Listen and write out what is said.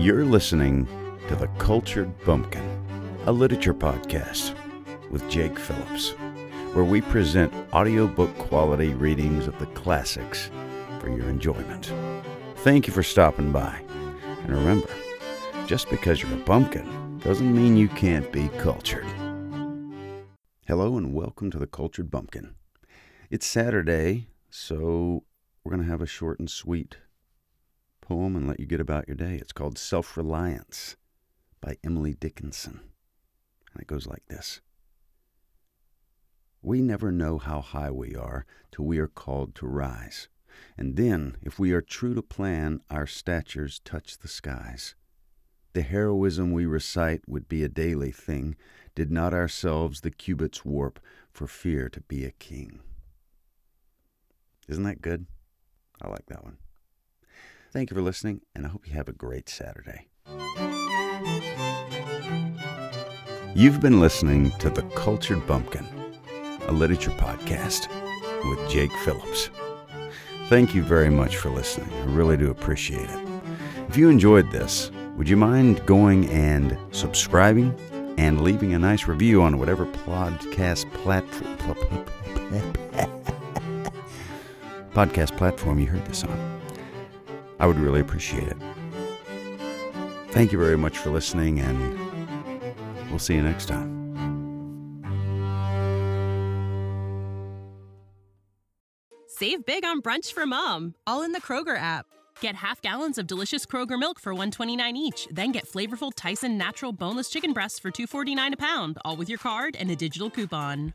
You're listening to The Cultured Bumpkin, a literature podcast with Jake Phillips, where we present audiobook quality readings of the classics for your enjoyment. Thank you for stopping by. And remember, just because you're a bumpkin doesn't mean you can't be cultured. Hello and welcome to The Cultured Bumpkin. It's Saturday, so we're going to have a short and sweet poem and let you get about your day. It's called Self Reliance by Emily Dickinson. And it goes like this We never know how high we are till we are called to rise. And then, if we are true to plan, our statures touch the skies. The heroism we recite would be a daily thing, did not ourselves the cubits warp for fear to be a king. Isn't that good? I like that one. Thank you for listening, and I hope you have a great Saturday. You've been listening to The Cultured Bumpkin, a literature podcast with Jake Phillips. Thank you very much for listening. I really do appreciate it. If you enjoyed this, would you mind going and subscribing and leaving a nice review on whatever podcast platform podcast platform you heard this on? I would really appreciate it. Thank you very much for listening, and we'll see you next time. Save big on brunch for mom, all in the Kroger app. Get half gallons of delicious Kroger milk for 129 each, then get flavorful Tyson natural boneless chicken breasts for 249 a pound, all with your card and a digital coupon.